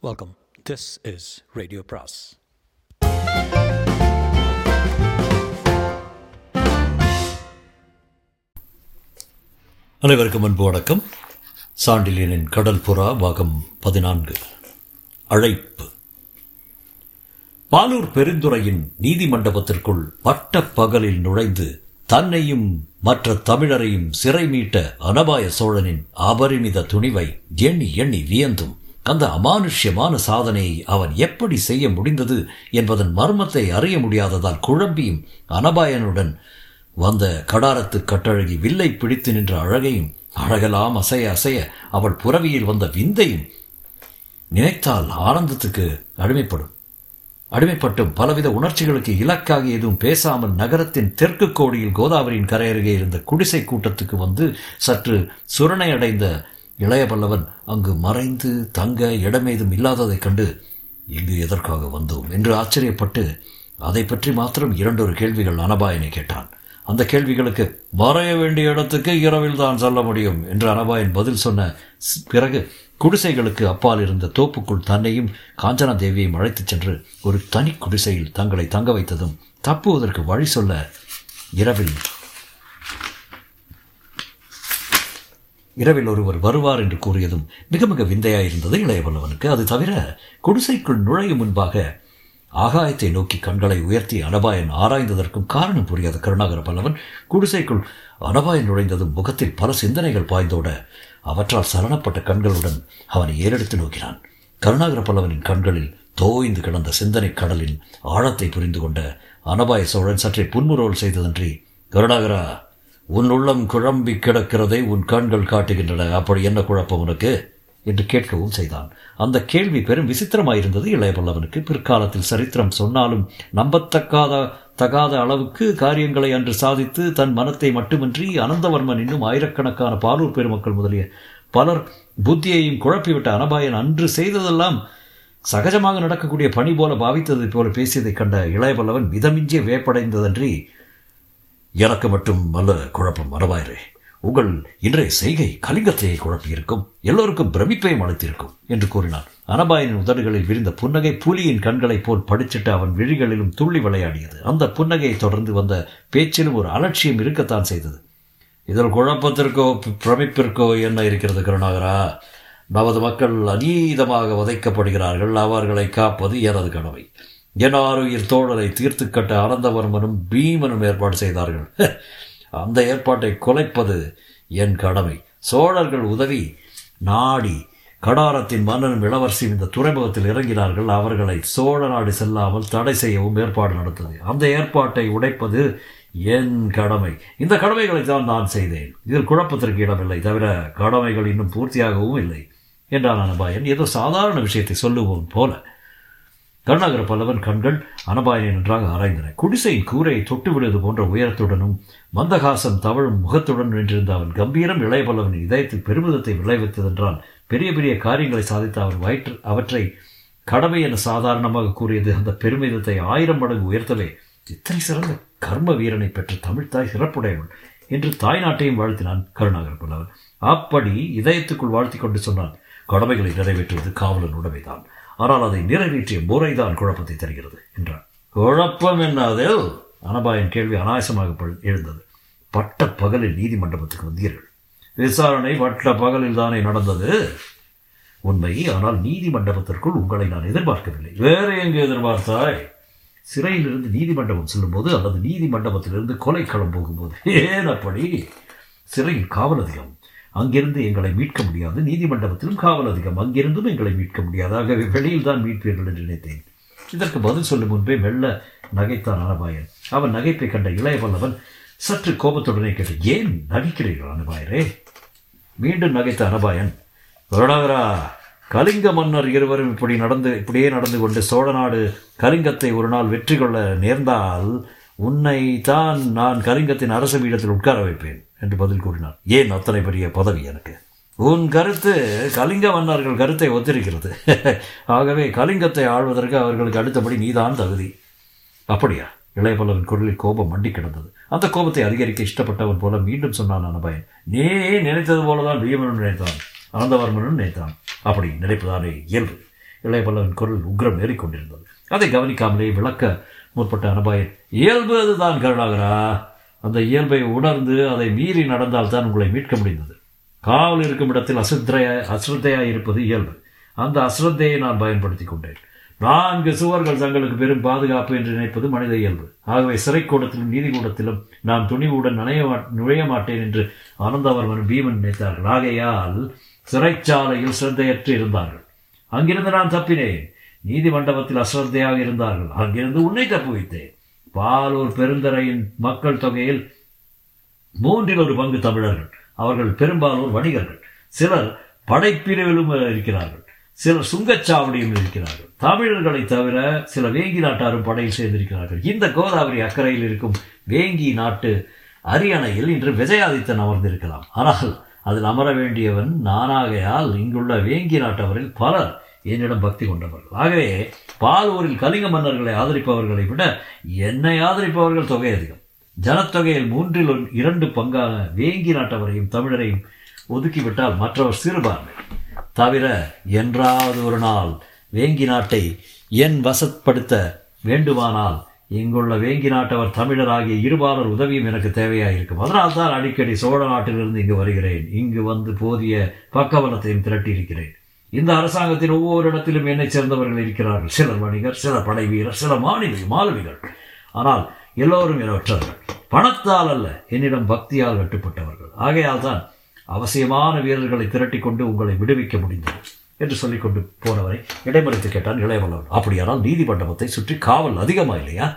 Welcome this is radio பிராஸ் அனைவருக்கும் அன்பு வணக்கம். சாண்டிலியனின் கடல் புறா பாகம் பதினான்கு. அழைப்பு. பாலூர் பெருந்துறையின் நீதிமண்டபத்திற்குள் பட்ட பகலில் நுழைந்து தன்னையும் மற்ற தமிழரையும் சிறை மீட்ட அனபாய சோழனின் அபரிமித துணிவை எண்ணி எண்ணி வியந்தும் அந்த அமானுஷ்யமான சாதனையை அவன் எப்படி செய்ய முடிந்தது என்பதன் மர்மத்தை அறிய முடியாததால் குழம்பியும் அனபாயனுடன் வந்த கடாரத்து கட்டழகி வில்லை பிடித்து நின்ற அழகையும் அழகெல்லாம் அசைய அசைய அவள் புறவியில் வந்த விந்தையும் நினைத்தால் ஆனந்தத்துக்கு அடிமைப்படும். அடிமைப்பட்டும் பலவித உணர்ச்சிகளுக்கு இலக்காக எதுவும் பேசாமல் நகரத்தின் தெற்கு கோடியில் கோதாவரியின் கரையருகே இருந்த குடிசை கூட்டத்துக்கு வந்து சற்று சுரணை அடைந்த இளைய பல்லவன் அங்கு மறைந்து தங்க இடமேதும் இல்லாததைக் கண்டு இங்கு எதற்காக வந்தோம்? என்று ஆச்சரியப்பட்டு அதை பற்றி மாத்திரம் இரண்டொரு கேள்விகள் அனபாயனை கேட்டான். அந்த கேள்விகளுக்கு மறைய வேண்டிய இடத்துக்கு இரவில் தான் சொல்ல முடியும்? என்று அனபாயன் பதில் சொன்ன பிறகு குடிசைகளுக்கு அப்பால் இருந்த தோப்புக்குள் தன்னையும் காஞ்சனா தேவியையும் அழைத்துச் சென்று ஒரு தனி குடிசையில் தங்களை தங்க வைத்ததும் தப்புவதற்கு வழி சொல்ல இரவில் இரவில் ஒருவர் வருவார் என்று கூறியதும் மிக மிக விந்தையாயிருந்தது இளையவல்லவனுக்கு. அது தவிர குடிசைக்குள் நுழையும் முன்பாக ஆகாயத்தை நோக்கி கண்களை உயர்த்தி அனபாயன் ஆராய்ந்ததற்கும் காரணம் புரியாத கருணாகர பல்லவன் குடிசைக்குள் அனபாயன் நுழைந்ததும் முகத்தில் பல சிந்தனைகள் பாய்ந்தோட அவற்றால் சரணப்பட்ட கண்களுடன் அவனை ஏறெடுத்து நோக்கினான். கருணாகர பல்லவனின் கண்களில் தோய்ந்து கிடந்த சிந்தனை கடலின் ஆழத்தை புரிந்து கொண்ட அனபாய சோழன் சற்றே புன்முறுவல் செய்ததன்றி கருணாகரா உன் உள்ளம் குழம்பி கிடக்கிறதை உன் கண்கள் காட்டுகின்றன. அப்படி என்ன குழப்பம் உனக்கு? என்று கேட்கவும் செய்தான். அந்த கேள்வி பெரும் விசித்திரமாயிருந்தது இளைய பல்லவனுக்கு பிற்காலத்தில் சரித்திரம் சொன்னாலும் நம்பத்தக்காத தகாத அளவுக்கு காரியங்களை அன்று சாதித்து தன் மனத்தை மட்டுமின்றி அனந்தவர்மன் இன்னும் ஆயிரக்கணக்கான பாலூர் பெருமக்கள் முதலிய பலர் புத்தியையும் குழப்பிவிட்ட அனபாயன் அன்று செய்ததெல்லாம் சகஜமாக நடக்கக்கூடிய பணி போல பாவித்தது போல பேசியதைக் கண்ட இளையபல்லவன் மிதமிஞ்சிய வேப்படைந்ததன்றி எனக்கு மட்டும் நல்ல குழப்பம் வரவாயிரே உங்கள் இன்றைய செய்கை கலிங்கத்தையை குழப்பியிருக்கும். எல்லோருக்கும் பிரமிப்பையும் அளித்திருக்கும் என்று கூறினான். அனபாயனின் உதடுகளில் விரிந்த புன்னகை புலியின் கண்களைப் போல் படிச்சிட்டு அவன் விழிகளிலும் துள்ளி விளையாடியது. அந்த புன்னகையை தொடர்ந்து வந்த பேச்சிலும் ஒரு அலட்சியம் இருக்கத்தான் செய்தது. இதில் குழப்பத்திற்கோ பிரமிப்பிற்கோ என்ன இருக்கிறது கருணாகரா? நமது மக்கள் அநீதமாக வதைக்கப்படுகிறார்கள். அவர்களை காப்பது எனது கடமை. என் தோழரை தீர்த்து கட்ட ஆனந்தவர்மனும் பீமனும் ஏற்பாடு செய்தார்கள். அந்த ஏற்பாட்டை குலைப்பது என் கடமை. சோழர்கள் உதவி நாடி கடாரத்தின் மன்னனும் இளவரசியும் இந்த துறைமுகத்தில் இறங்கினார்கள். அவர்களை சோழ நாடு செல்லாமல் தடை செய்யவும் ஏற்பாடு நடத்தது. அந்த ஏற்பாட்டை உடைப்பது என் கடமை. இந்த கடமைகளை தான் நான் செய்தேன். இதில் குழப்பத்திற்கு இடமில்லை. தவிர கடமைகள் இன்னும் பூர்த்தியாகவும் இல்லை. என்றான் அனுபாயன். ஏதோ சாதாரண விஷயத்தை சொல்லுவோம் போல. கருணாகர பல்லவன் கண்கள் அனபாயனை நன்றாக ஆராய்ந்தன. குடிசையின் கூரையை தொட்டுவிடுவது போன்ற உயரத்துடனும் மந்தகாசம் தவழும் முகத்துடன் நின்றிருந்த அவன் கம்பீரம் இளைய பல்லவன் இதயத்தில் பெருமிதத்தை விளைவித்ததென்றால் பெரிய பெரிய காரியங்களை சாதித்த அவன் வயிற்று அவற்றை கடமை என சாதாரணமாக கூறியது அந்த பெருமிதத்தை ஆயிரம் மடங்கு உயர்த்தவே இத்தனை சிறந்த கர்ம வீரனை பெற்ற தமிழ்தாய் சிறப்புடையவள் என்று தாய் நாட்டையும் வாழ்த்தினான் கருணாகர பல்லவன். அப்படி இதயத்துக்குள் வாழ்த்தி கொண்டு சொன்னான் கடமைகளை நிறைவேற்றுவது காவலன் உடமைதான். ஆனால் அதை நிறைவேற்றிய முறைதான் குழப்பத்தை தருகிறது என்றார் குழப்பம் என்னதில் அனபாயன் கேள்வி அனாயசமாக எழுந்தது. பட்ட பகலில் நீதிமண்டபத்துக்கு வந்தீர்கள். விசாரணை பட்ட பகலில் தானே நடந்தது? உண்மை ஆனால் நீதிமண்டபத்திற்குள் உங்களை நான் எதிர்பார்க்கவில்லை. வேற எங்கு எதிர்பார்த்தாய்? சிறையிலிருந்து நீதிமண்டபம் செல்லும்போது அல்லது நீதிமண்டபத்திலிருந்து கொலைக்களம் போகும்போது. ஏன் அப்படி? சிறையில் காவல் அதிகம் அங்கிருந்து எங்களை மீட்க முடியாது. நீதிமண்டபத்திலும் காவல் அதிகம். அங்கிருந்தும் எங்களை மீட்க முடியாது. ஆகவே வெளியில் தான் மீட்பீர்கள் என்று நினைத்தேன். இதற்கு பதில் சொல்லும் முன்பே மெல்ல நகைத்தான் அனபாயன். அவன் நகைப்பை கண்ட இளைய வல்லவன் சற்று கோபத்துடனே கேட்டு ஏன் நகைக்கிறீர்கள் அனபாயரே? மீண்டும் நகைத்த அனபாயன் வருடாகரா கலிங்க மன்னர் இருவரும் இப்படி நடந்து இப்படியே நடந்து கொண்டு சோழ நாடு கலிங்கத்தை ஒரு நாள் வெற்றி கொள்ள நேர்ந்தால் உன்னை தான் நான் கலிங்கத்தின் அரச பீடத்தில் உட்கார வைப்பேன். என்று பதில் கூறினார். ஏன் அத்தனை பெரிய பதவி எனக்கு? உன் கருத்து கலிங்க மன்னர்கள் கருத்தை ஒத்திருக்கிறது. ஆகவே கலிங்கத்தை ஆழ்வதற்கு அவர்களுக்கு அடுத்தபடி நீதான் தகுதி. அப்படியா? இளையபல்லவன் குரலில் கோபம் மண்டி கிடந்தது. அந்த கோபத்தை அதிகரிக்க இஷ்டப்பட்டவன் போல மீண்டும் சொன்னான் அனபயன். நீ நினைத்தது போலதான் பீமனும் நினைத்தான் அனந்தவர்மனும் நினைத்தான். அப்படி நினைப்பதானே இயல்பு? இளையபல்லவன் குரல் உக்ரம் ஏறிக்கொண்டிருந்தது. அதை கவனிக்காமலே விளக்க முற்பட்ட அனபாயன் இயல்பு அதுதான் கருணாகரா. அந்த இயல்பை உணர்ந்து அதை மீறி நடந்தால் தான் உங்களை மீட்க முடிந்தது. காவல் இருக்கும் இடத்தில் அசிரத்தையா அசிரத்தையாக இருப்பது இயல்பு. அந்த அசிரத்தையை நான் பயன்படுத்தி கொண்டேன். நான்கு சுவர்கள் தங்களுக்கு பெரும் பாதுகாப்பு என்று நினைப்பது மனித இயல்பு. ஆகவே சிறைக்கூடத்திலும் நீதிக்கூடத்திலும் நான் துணிவுடன் நனைய நுழைய மாட்டேன் என்று அனந்தவர்மன் பீமன் நினைத்தார்கள். ஆகையால் சிறைச்சாலையில் சிரத்தையற்று இருந்தார்கள். அங்கிருந்து நான் தப்பினேன். நீதி மண்டபத்தில் அசிரத்தையாக இருந்தார்கள். அங்கிருந்து உன்னை தப்பு வைத்தேன் பாலூர் பெருந்தரையின் மக்கள் தொகையில் மூன்றில் ஒரு பங்கு தமிழர்கள் அவர்கள் பெரும்பாலோர் வணிகர்கள். சிலர் படைப்பிரிவிலும் இருக்கிறார்கள் சிலர் சுங்கச்சாவடியும் இருக்கிறார்கள். தமிழர்களை தவிர சில வேங்கி நாட்டாரும் படையில் சேர்ந்திருக்கிறார்கள். இந்த கோதாவரி அக்கறையில் இருக்கும் வேங்கி நாட்டு அரியணையில் இன்று விஜயாதித்தன் அமர்ந்திருக்கலாம். ஆனால் அதில் அமர வேண்டியவன் நானாகையால் இங்குள்ள வேங்கி நாட்டவரில் பலர் என்னிடம் பக்தி கொண்டவர்கள். ஆகவே பாலூரில் கலிங்க மன்னர்களை ஆதரிப்பவர்களை விட என்னை ஆதரிப்பவர்கள் தொகை அதிகம். ஜனத்தொகையில் மூன்றில் இரண்டு பங்கான வேங்கி நாட்டவரையும் தமிழரையும் ஒதுக்கிவிட்டால் மற்றவர் சிறுபான்மை. தவிர என்றாவது ஒரு நாள் வேங்கி நாட்டை என் வசப்படுத்த வேண்டுமானால் இங்குள்ள வேங்கி நாட்டவர் தமிழர் ஆகிய இருபாலர் உதவியும் எனக்கு தேவையாக இருக்கும் அதனால் தான் அடிக்கடி சோழ நாட்டிலிருந்து இங்கு வருகிறேன். இங்கு வந்து போதிய பக்கபலத்தையும் திரட்டியிருக்கிறேன். இந்த அரசாங்கத்தின் ஒவ்வொரு இடத்திலும் என்னை சேர்ந்தவர்கள் இருக்கிறார்கள். சிலர் வணிகர் சில படை வீரர் சில மாணவி மாணவிகள் ஆனால் எல்லோரும் இனவற்றவர்கள் பணத்தால் அல்ல என்னிடம் பக்தியால் கட்டுப்பட்டவர்கள் ஆகையால் தான் அவசியமான வீரர்களை திரட்டி கொண்டு உங்களை விடுவிக்க முடிந்தது என்று சொல்லிக்கொண்டு போனவரை இடைமறித்து கேட்டான் இளையவல்லவன். அப்படியானால் நீதி மண்டபத்தை சுற்றி காவல் அதிகமா இல்லையா?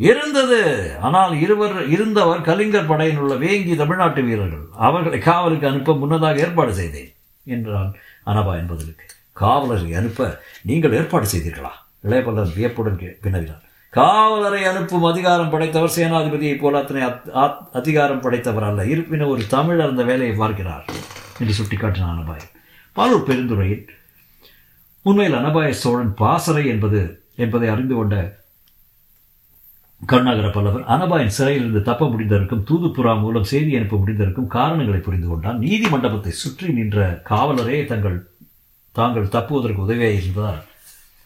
இருந்தது. ஆனால் இருவர் இருந்தவர் கலிங்கர் படையில் உள்ள வேங்கி தமிழ்நாட்டு வீரர்கள். அவர்களை காவலுக்கு அனுப்ப முன்னதாக ஏற்பாடு செய்தேன் என்றான் அனபா என்பதற்கு காவலரை அனுப்ப நீங்கள் ஏற்பாடு செய்தீர்களா? இளையபல்லர் வியப்புடன் வினவினார். காவலரை அனுப்பும் அதிகாரம் படைத்தவர் சேனாதிபதியைப் போல அத்தனை அதிகாரம் படைத்தவர் அல்ல. இருப்பினும் ஒரு தமிழர் அந்த வேலையை பார்க்கிறார் என்று சுட்டிக்காட்டினான் அனபாய் பாலூர் பெருந்துறையில் உண்மையில் அனபாய சோழன் பாசறை என்பது என்பதை அறிந்து கொண்ட கருணாகர பல்லவர் அனபாயின் சிறையிலிருந்து தப்ப முடிந்ததற்கும் தூதுப்புறா மூலம் செய்தி அனுப்ப முடிந்ததற்கும் காரணங்களை புரிந்து கொண்டான். நீதி மண்டபத்தை சுற்றி நின்ற காவலரே தங்கள் தாங்கள் தப்புவதற்கு உதவியாக இருந்ததால்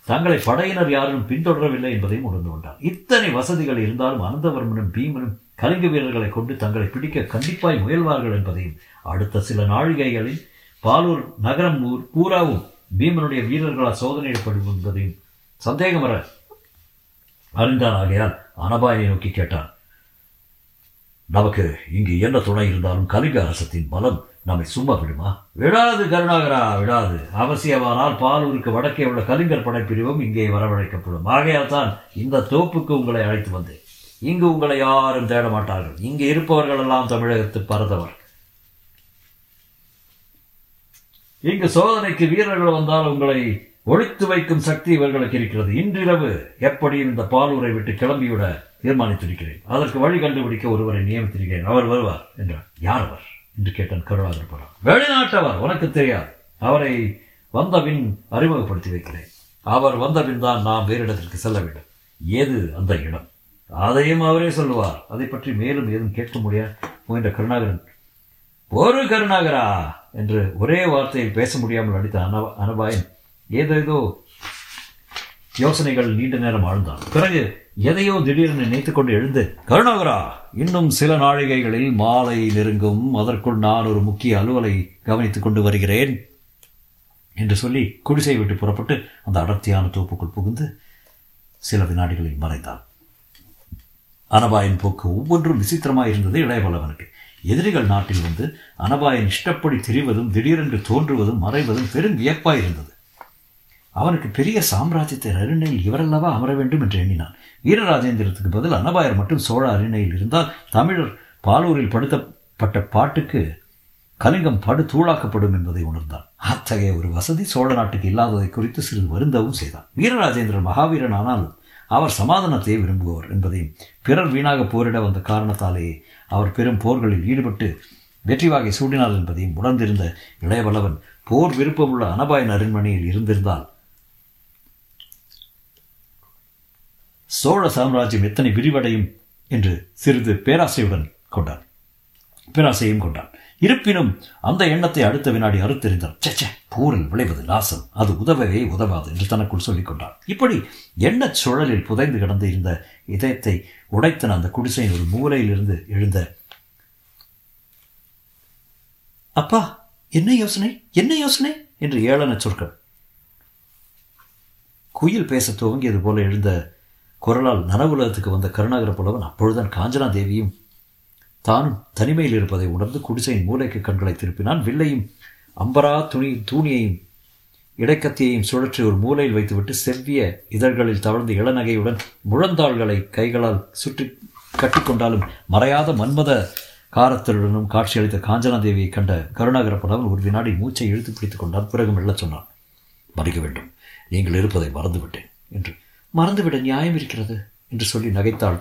தங்களை படையினர் யாரும் பின்தொடரவில்லை என்பதையும் உணர்ந்து கொண்டார் இத்தனை வசதிகள் இருந்தாலும் அனந்தவர்மனும் பீமனும் கலிங்க வீரர்களை கொண்டு தங்களை பிடிக்க கண்டிப்பாய் முயல்வார்கள் என்பதையும் அடுத்த சில நாழிகைகளில் பாலூர் நகரம் ஊர் பூராவும் பீமனுடைய வீரர்களால் சோதனையிடப்படும் என்பதையும் சந்தேகம் வர அறிந்தான் ஆகையால் அனபாயை நோக்கி கேட்டான். நமக்கு இங்கு என்ன துணை இருந்தாலும் கலிங்க அரசத்தின் பலம் நம்மை சும்மா விடுமா? விடாது கருணாகரா விடாது. அவசியமானால் பாலூருக்கு வடக்கே உள்ள கலிங்கர் படைப்பிரிவும் இங்கே வரவழைக்கப்படும். ஆகையால் தான் இந்த தோப்புக்கு உங்களை அழைத்து வந்தேன். இங்கு உங்களை யாரும் தேட மாட்டார்கள். இங்கு இருப்பவர்கள் எல்லாம் தமிழகத்து பரதவர். இங்கு சோதனைக்கு வீரர்கள் வந்தால் உங்களை ஒழித்து வைக்கும் சக்தி இவர்களுக்கு இருக்கிறது. இன்றிரவு எப்படியும் இந்த பாலூரை விட்டு கிளம்பிவிட தீர்மானித்திருக்கிறேன்? அதற்கு வழி கண்டுபிடிக்க ஒருவரை நியமித்திருக்கிறேன். அவர் வருவார் என்றார். யார் அவர்? என்று கேட்டான் கருணாகர் வெளிநாட்டவர் உனக்கு தெரியாது. அவரை வந்தபின் அறிமுகப்படுத்தி வைக்கிறேன். அவர் வந்தபின் தான் நாம் வேறு இடத்திற்கு செல்ல வேண்டும். ஏது அந்த இடம்? அதையும் அவரே சொல்லுவார். அதை பற்றி மேலும் ஏதும் கேட்க முடியாது முயன்ற கருணாகரன் ஒரு கருணாகரா என்று ஒரே வார்த்தையில் பேச முடியாமல் அடித்த அனபாயன் ஏதோ ஏதோ யோசனைகள் நீண்ட நேரம் ஆழ்ந்தான். பிறகு எதையோ திடீரென நினைத்துக் கொண்டு எழுந்து கருணாகரா இன்னும் சில நாழிகைகளில் மாலை நெருங்கும் அதற்குள் நான் ஒரு முக்கிய அலுவலை கவனித்துக் கொண்டு வருகிறேன் என்று சொல்லி குடிசை விட்டு புறப்பட்டு அந்த அடர்த்தியான தோப்புக்குள் புகுந்து சில வினாடிகளில் மறைந்தான். அனபாயின் போக்கு ஒவ்வொன்றும் விசித்திரமாக இருந்தது இளையவல்லவனுக்கு. எதிரிகள் நாட்டில் வந்து அனபாயின் இஷ்டப்படி திரிவதும் திடீரென்று தோன்றுவதும் மறைவதும் பெரும் வியப்பாயிருந்தது. அவனுக்கு பெரிய சாம்ராஜ்யத்தை அருணையில் இவரல்லவா அமர வேண்டும் என்று எண்ணினான். வீரராஜேந்திரத்துக்கு பதில் அனபாயர் மட்டும் சோழ அருணையில் இருந்தால் தமிழர் பாலூரில் படுத்தப்பட்ட பாட்டுக்கு கலிங்கம் படு தூளாக்கப்படும் என்பதை உணர்ந்தான். அத்தகைய ஒரு வசதி சோழ நாட்டுக்கு இல்லாததை குறித்து சிறிது வருந்தவும் செய்தான். வீரராஜேந்திரன் மகாவீரன் ஆனாலும் அவர் சமாதானத்தை விரும்புவார் என்பதையும் பிறர் வீணாக போரிட வந்த காரணத்தாலேயே அவர் பெரும் போர்களில் ஈடுபட்டு வெற்றி வாகை சூடினார் என்பதையும் உணர்ந்திருந்த இளையவல்லவன் போர் விருப்பமுள்ள அனபாயன் அரண்மனையில் இருந்திருந்தால் சோழ சாம்ராஜ்யம் எத்தனை விரிவடையும் என்று சிறிது பேராசையுடன் கொண்டான். பேராசையும் கொண்டான். இருப்பினும் அந்த எண்ணத்தை அடுத்த வினாடி அறுத்தெறிந்தார் சேச்சே போரில் விளைவது நாசம். அது உதவவே உதவாது என்று தனக்குள் சொல்லிக் கொண்டான். இப்படி எண்ணச் சுழலில் புதைந்து கிடந்து இருந்த இதயத்தை உடைத்தன அந்த குடிசையின் ஒரு மூலையிலிருந்து எழுந்த அப்பா என்ன யோசனை? என்ன யோசனை? என்று ஏளன சொற்கள். குயில் பேச துவங்கியது போல எழுந்த குரலால் நனவுலகத்துக்கு வந்த கருணாகர புலவன் அப்பொழுதுதான் காஞ்சனா தேவியும் தானும் தனிமையில் இருப்பதை உணர்ந்து குடிசையின் மூளைக்கு கண்களை திருப்பினான். வில்லையும் அம்பரா துணி தூணியையும் இடைக்கத்தியையும் சுழற்றி ஒரு மூலையில் வைத்துவிட்டு செவ்விய இதழ்களில் தவழ்ந்து இளநகையுடன் முழந்தாள்களை கைகளால் சுற்றி கட்டிக்கொண்டாலும் மறையாத மன்மத காரத்தருடனும் காட்சியளித்த காஞ்சனா தேவியை கண்ட கருணாகர புலவன் ஒரு வினாடி மூச்சை இழுத்து பிடித்துக் கொண்டான். பிறகு மெல்லச் சொன்னான் மறிக்க வேண்டும். நீங்கள் இருப்பதை மறந்துவிட்டேன் என்று. மறந்துவிட நியாயம் இருக்கிறது என்று சொல்லி நகைத்தாள்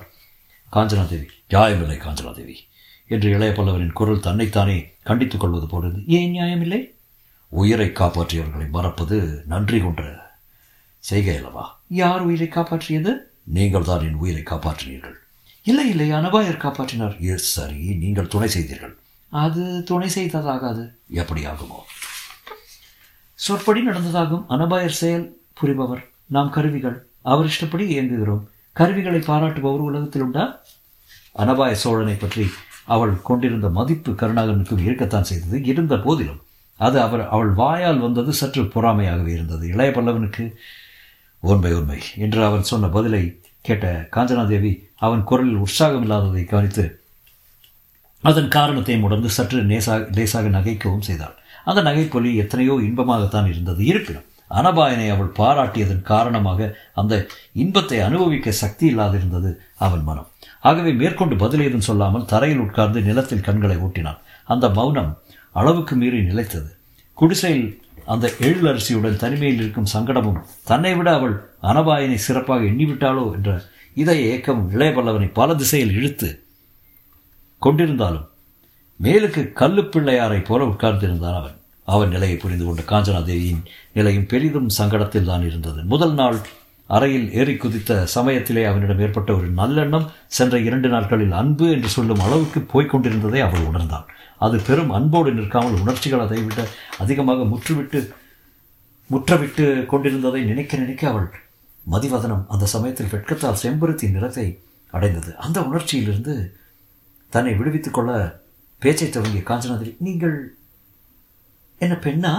காஞ்சனா தேவி நியாயமில்லை காஞ்சனா தேவி என்று இளைய பல்லவனின் குரல் தன்னைத்தானே கண்டித்துக் கொள்வது போலது ஏன் நியாயமில்லை? உயிரை காப்பாற்றியவர்களை மறப்பது நன்றி கொன்ற செய்கை அல்லவா? யார் உயிரை காப்பாற்றியது? நீங்கள் தான் என் உயிரை காப்பாற்றினீர்கள். இல்லை இல்லை அனபாயர் காப்பாற்றினார். எஸ் சரி நீங்கள் துணை செய்தீர்கள். அது துணை செய்ததாகாது. எப்படி ஆகுமோ? சொற்படி நடந்ததாகும். அனபாயர் செயல் புரிபவர். நாம் கருவிகள். அவர் இஷ்டப்படி இயங்குகிறோம். கருவிகளை பாராட்டுபவர் உலகத்தில் உண்டா? அனபாய சோழனை பற்றி அவள் கொண்டிருந்த மதிப்பு கருணாகரனுக்கும் இருக்கத்தான் செய்தது. இருந்த போதிலும் அது அவர் அவள் வாயால் வந்தது சற்று பொறாமையாகவே இருந்தது. இளைய பல்லவனுக்கு உண்மை உண்மை என்று அவன் சொன்ன பதிலை கேட்ட காஞ்சனாதேவி அவன் குரலில் உற்சாகம் இல்லாததை கவனித்து அதன் காரணத்தையும் உணர்ந்து சற்று நேசாக லேசாக நகைக்கவும் செய்தாள். அந்த நகைப்பொலி எத்தனையோ இன்பமாகத்தான் இருந்தது. இருப்பினும் அனபாயனை அவள் பாராட்டியதன் காரணமாக அந்த இன்பத்தை அனுபவிக்க சக்தி இல்லாதிருந்தது அவன் மனம். ஆகவே மேற்கொண்டு பதிலேதும் சொல்லாமல் தரையில் உட்கார்ந்து நிலத்தில் கண்களை ஊட்டினான் அந்த மௌனம் அளவுக்கு மீறி நிலைத்தது. குடிசையில் அந்த எழிலரசியுடன் தனிமையில் இருக்கும் சங்கடமும் தன்னை விட அவள் அனபாயனை சிறப்பாக எண்ணிவிட்டாளோ என்ற இதய இளைய இளையபல்லவனை பல திசையில் இழுத்து கொண்டிருந்தாலும் மேலுக்கு கல்லு பிள்ளையாரைப் போல உட்கார்ந்திருந்தான் அவன். அவன் நிலையை புரிந்து கொண்ட காஞ்சனாதேவியின் நிலையும் பெரிதும் சங்கடத்தில் தான் இருந்தது. முதல் நாள் அறையில் ஏறி குதித்த சமயத்திலே அவனிடம் ஏற்பட்ட ஒரு நல்லெண்ணம் சென்ற இரண்டு நாட்களில் அன்பு என்று சொல்லும் அளவுக்கு போய்கொண்டிருந்ததை அவள் உணர்ந்தாள். அது பெரும் அன்போடு நிற்காமல் உணர்ச்சிகள் அதை விட அதிகமாக முற்றுவிட்டு முற்றவிட்டு கொண்டிருந்ததை நினைக்க நினைக்க அவள் மதிவதனம் அந்த சமயத்தில் வெட்கத்தால் செம்பருத்தி நிறத்தை அடைந்தது. அந்த உணர்ச்சியிலிருந்து தன்னை விடுவித்துக் கொள்ள பேச்சை தொடங்கிய காஞ்சனாதிரி நீங்கள் என்ன பெண்ணா?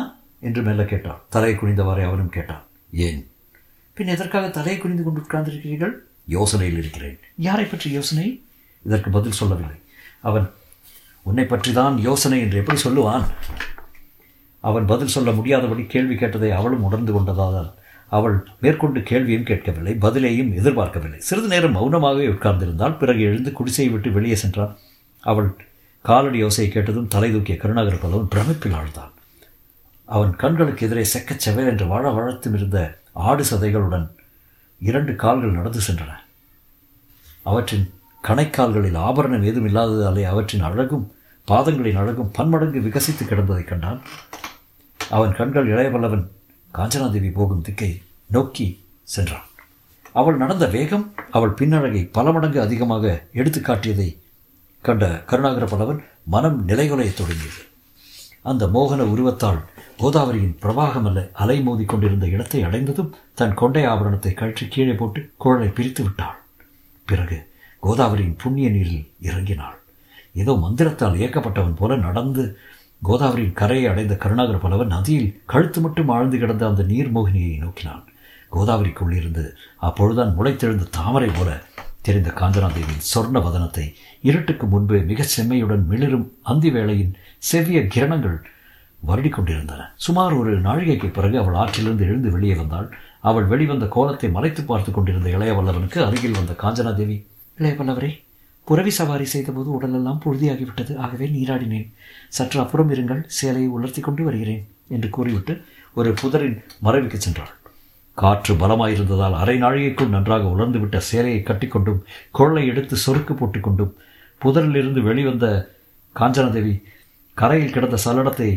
என்று மெல்ல கேட்டாள் தலை குனிந்தவாறே அவனும் கேட்டான். ஏன்? பின் எதற்காக தலையை குனிந்து கொண்டு உட்கார்ந்திருக்கிறீர்கள் யோசனையில் இருக்கிறேன். யாரை பற்றி யோசனை? இதற்கு பதில் சொல்லவில்லை. அவன் உன்னை பற்றி தான் யோசனை என்று எப்படி சொல்லுவான்? அவன் பதில் சொல்ல முடியாதபடி கேள்வி கேட்டதை அவளும் உணர்ந்து கொண்டதால் அவள் மேற்கொண்டு கேள்வியும் கேட்கவில்லை பதிலையும் எதிர்பார்க்கவில்லை. சிறிது நேரம் மௌனமாகவே உட்கார்ந்திருந்தால் பிறகு எழுந்து குடிசையை விட்டு வெளியே சென்றான். அவள் காலடி யோசையை கேட்டதும் தலை தூக்கிய கருணாகர பலவன் பிரமிப்பில் ஆழ்ந்தான். அவன் கண்களுக்கு எதிரே செக்கச் செவல் என்று வாழ வளர்த்தும் இருந்த ஆடு சதைகளுடன் இரண்டு கால்கள் நடந்து சென்றன. அவற்றின் கணைக்கால்களில் ஆபரணம் ஏதும் இல்லாததாலே அவற்றின் அழகும் பாதங்களின் அழகும் பன்மடங்கு விகசித்து கிடந்ததைக் கண்டான். அவன் கண்கள் இளையவல்லவன் காஞ்சனாதேவி போகும் திக்கை நோக்கி சென்றான். அவள் நடந்த வேகம் அவள் பின்னழகை பல மடங்கு அதிகமாக எடுத்து காட்டியதை கண்ட கருணாகர பல்லவன் மனம் நிலைகுலையத் தொடங்கியது. அந்த மோகன உருவத்தால் கோதாவரியின் பிரவாகமல்ல அலை மோதி கொண்டிருந்த இடத்தை அடைந்ததும் தன் கொண்டை ஆபரணத்தை கழற்றி கீழே போட்டு குழலை பிரித்து விட்டாள். பிறகு கோதாவரியின் புண்ணிய நீரில் இறங்கினாள். ஏதோ மந்திரத்தால் இயக்கப்பட்டவன் போல நடந்து கோதாவரியின் கரையை அடைந்த கருணாகர பலவன் நதியில் கழுத்து மட்டும் ஆழ்ந்து கிடந்த அந்த நீர்மோகினியை நோக்கினான். கோதாவரிக்குள்ளிருந்து அப்பொழுதுதான் முளைத்தெழுந்த தாமரை போல தெரிந்த காஞ்சனாதேவியின் சொர்ண வதனத்தை இருட்டுக்கு முன்பு மிகச் செம்மையுடன் மிளிரும் அந்தி வேளையின் செவ்விய கிரணங்கள் வருடிக்கொண்டிருந்தன சுமார் ஒரு நாழிகைக்கு பிறகு அவள் ஆற்றிலிருந்து எழுந்து வெளியே வந்தாள். அவள் வெளிவந்த கோலத்தை மறைத்து பார்த்து கொண்டிருந்த இளையவல்லவனுக்கு அருகில் வந்த காஞ்சனாதேவி இளையவல்லவரே புறவி சவாரி செய்தபோது உடலெல்லாம் புழுதியாகிவிட்டது. ஆகவே நீராடினேன். சற்று அப்புறம் இருங்கள் சேலையை உலர்த்தி கொண்டு வருகிறேன் என்று கூறிவிட்டு ஒரு புதரின் மறைவுக்கு சென்றாள். காற்று பலமாயிருந்ததால் அரை நாழிகைக்குள் நன்றாக உலர்ந்துவிட்ட சேலையை கட்டிக்கொண்டும் கொள்ளை எடுத்து சொருக்கு போட்டுக்கொண்டும் புதரிலிருந்து வெளிவந்த காஞ்சனாதேவி கரையில் கிடந்த சல்லடத்தை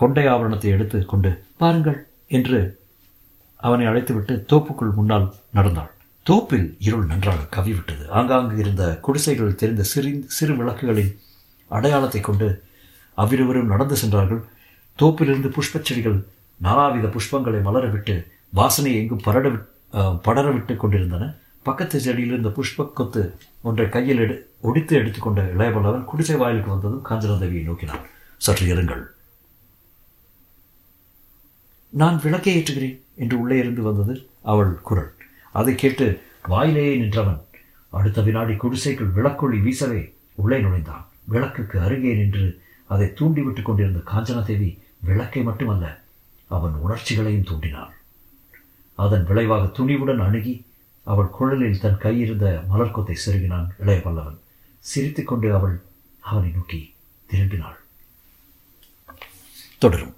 கொண்டை ஆபரணத்தை எடுத்து கொண்டு பாருங்கள். என்று அவனை அழைத்துவிட்டு தோப்புக்குள் முன்னால் நடந்தாள். தோப்பில் இருள் நன்றாக கவிவிட்டது. ஆங்காங்கு இருந்த குடிசைகளில் தெரிந்த சிறு சிறு விளக்குகளின் அடையாளத்தை கொண்டு அவ்விருவரும் நடந்து சென்றார்கள். தோப்பிலிருந்து புஷ்பச் செடிகள் நானாவித புஷ்பங்களை மலரவிட்டு வாசனை எங்கும் பரட படர விட்டு கொண்டிருந்தன. பக்கத்து செடியிலிருந்த புஷ்ப கொத்து ஒன்றை கையில் எடு ஒடித்து எடுத்துக்கொண்ட இளையவல்லவன் குடிசை வாயிலுக்கு வந்ததும் காஞ்சனதேவியை நோக்கினான். சற்று இருங்கள். நான் விளக்கை ஏற்றுகிறேன் என்று உள்ளே இருந்து வந்தது அவள் குரல். அதை கேட்டு வாயிலேயே நின்றவன் அடுத்த வினாடி குடிசைக்குள் விளக்கொளி வீசவே உள்ளே நுழைந்தான். விளக்குக்கு அருகே நின்று அதை தூண்டிவிட்டு கொண்டிருந்த காஞ்சனதேவி விளக்கை மட்டுமல்ல அவன் உணர்ச்சிகளையும் தூண்டினாள். அதன் விளைவாக துணிவுடன் அணுகி அவள் குழலில் தன் கையிருந்த மலர்கொத்தை செருகினான் இளைய பல்லவன். சிரித்துக்கொண்டு அவள் அவனை நோக்கி திரும்பினாள். தொடரும்.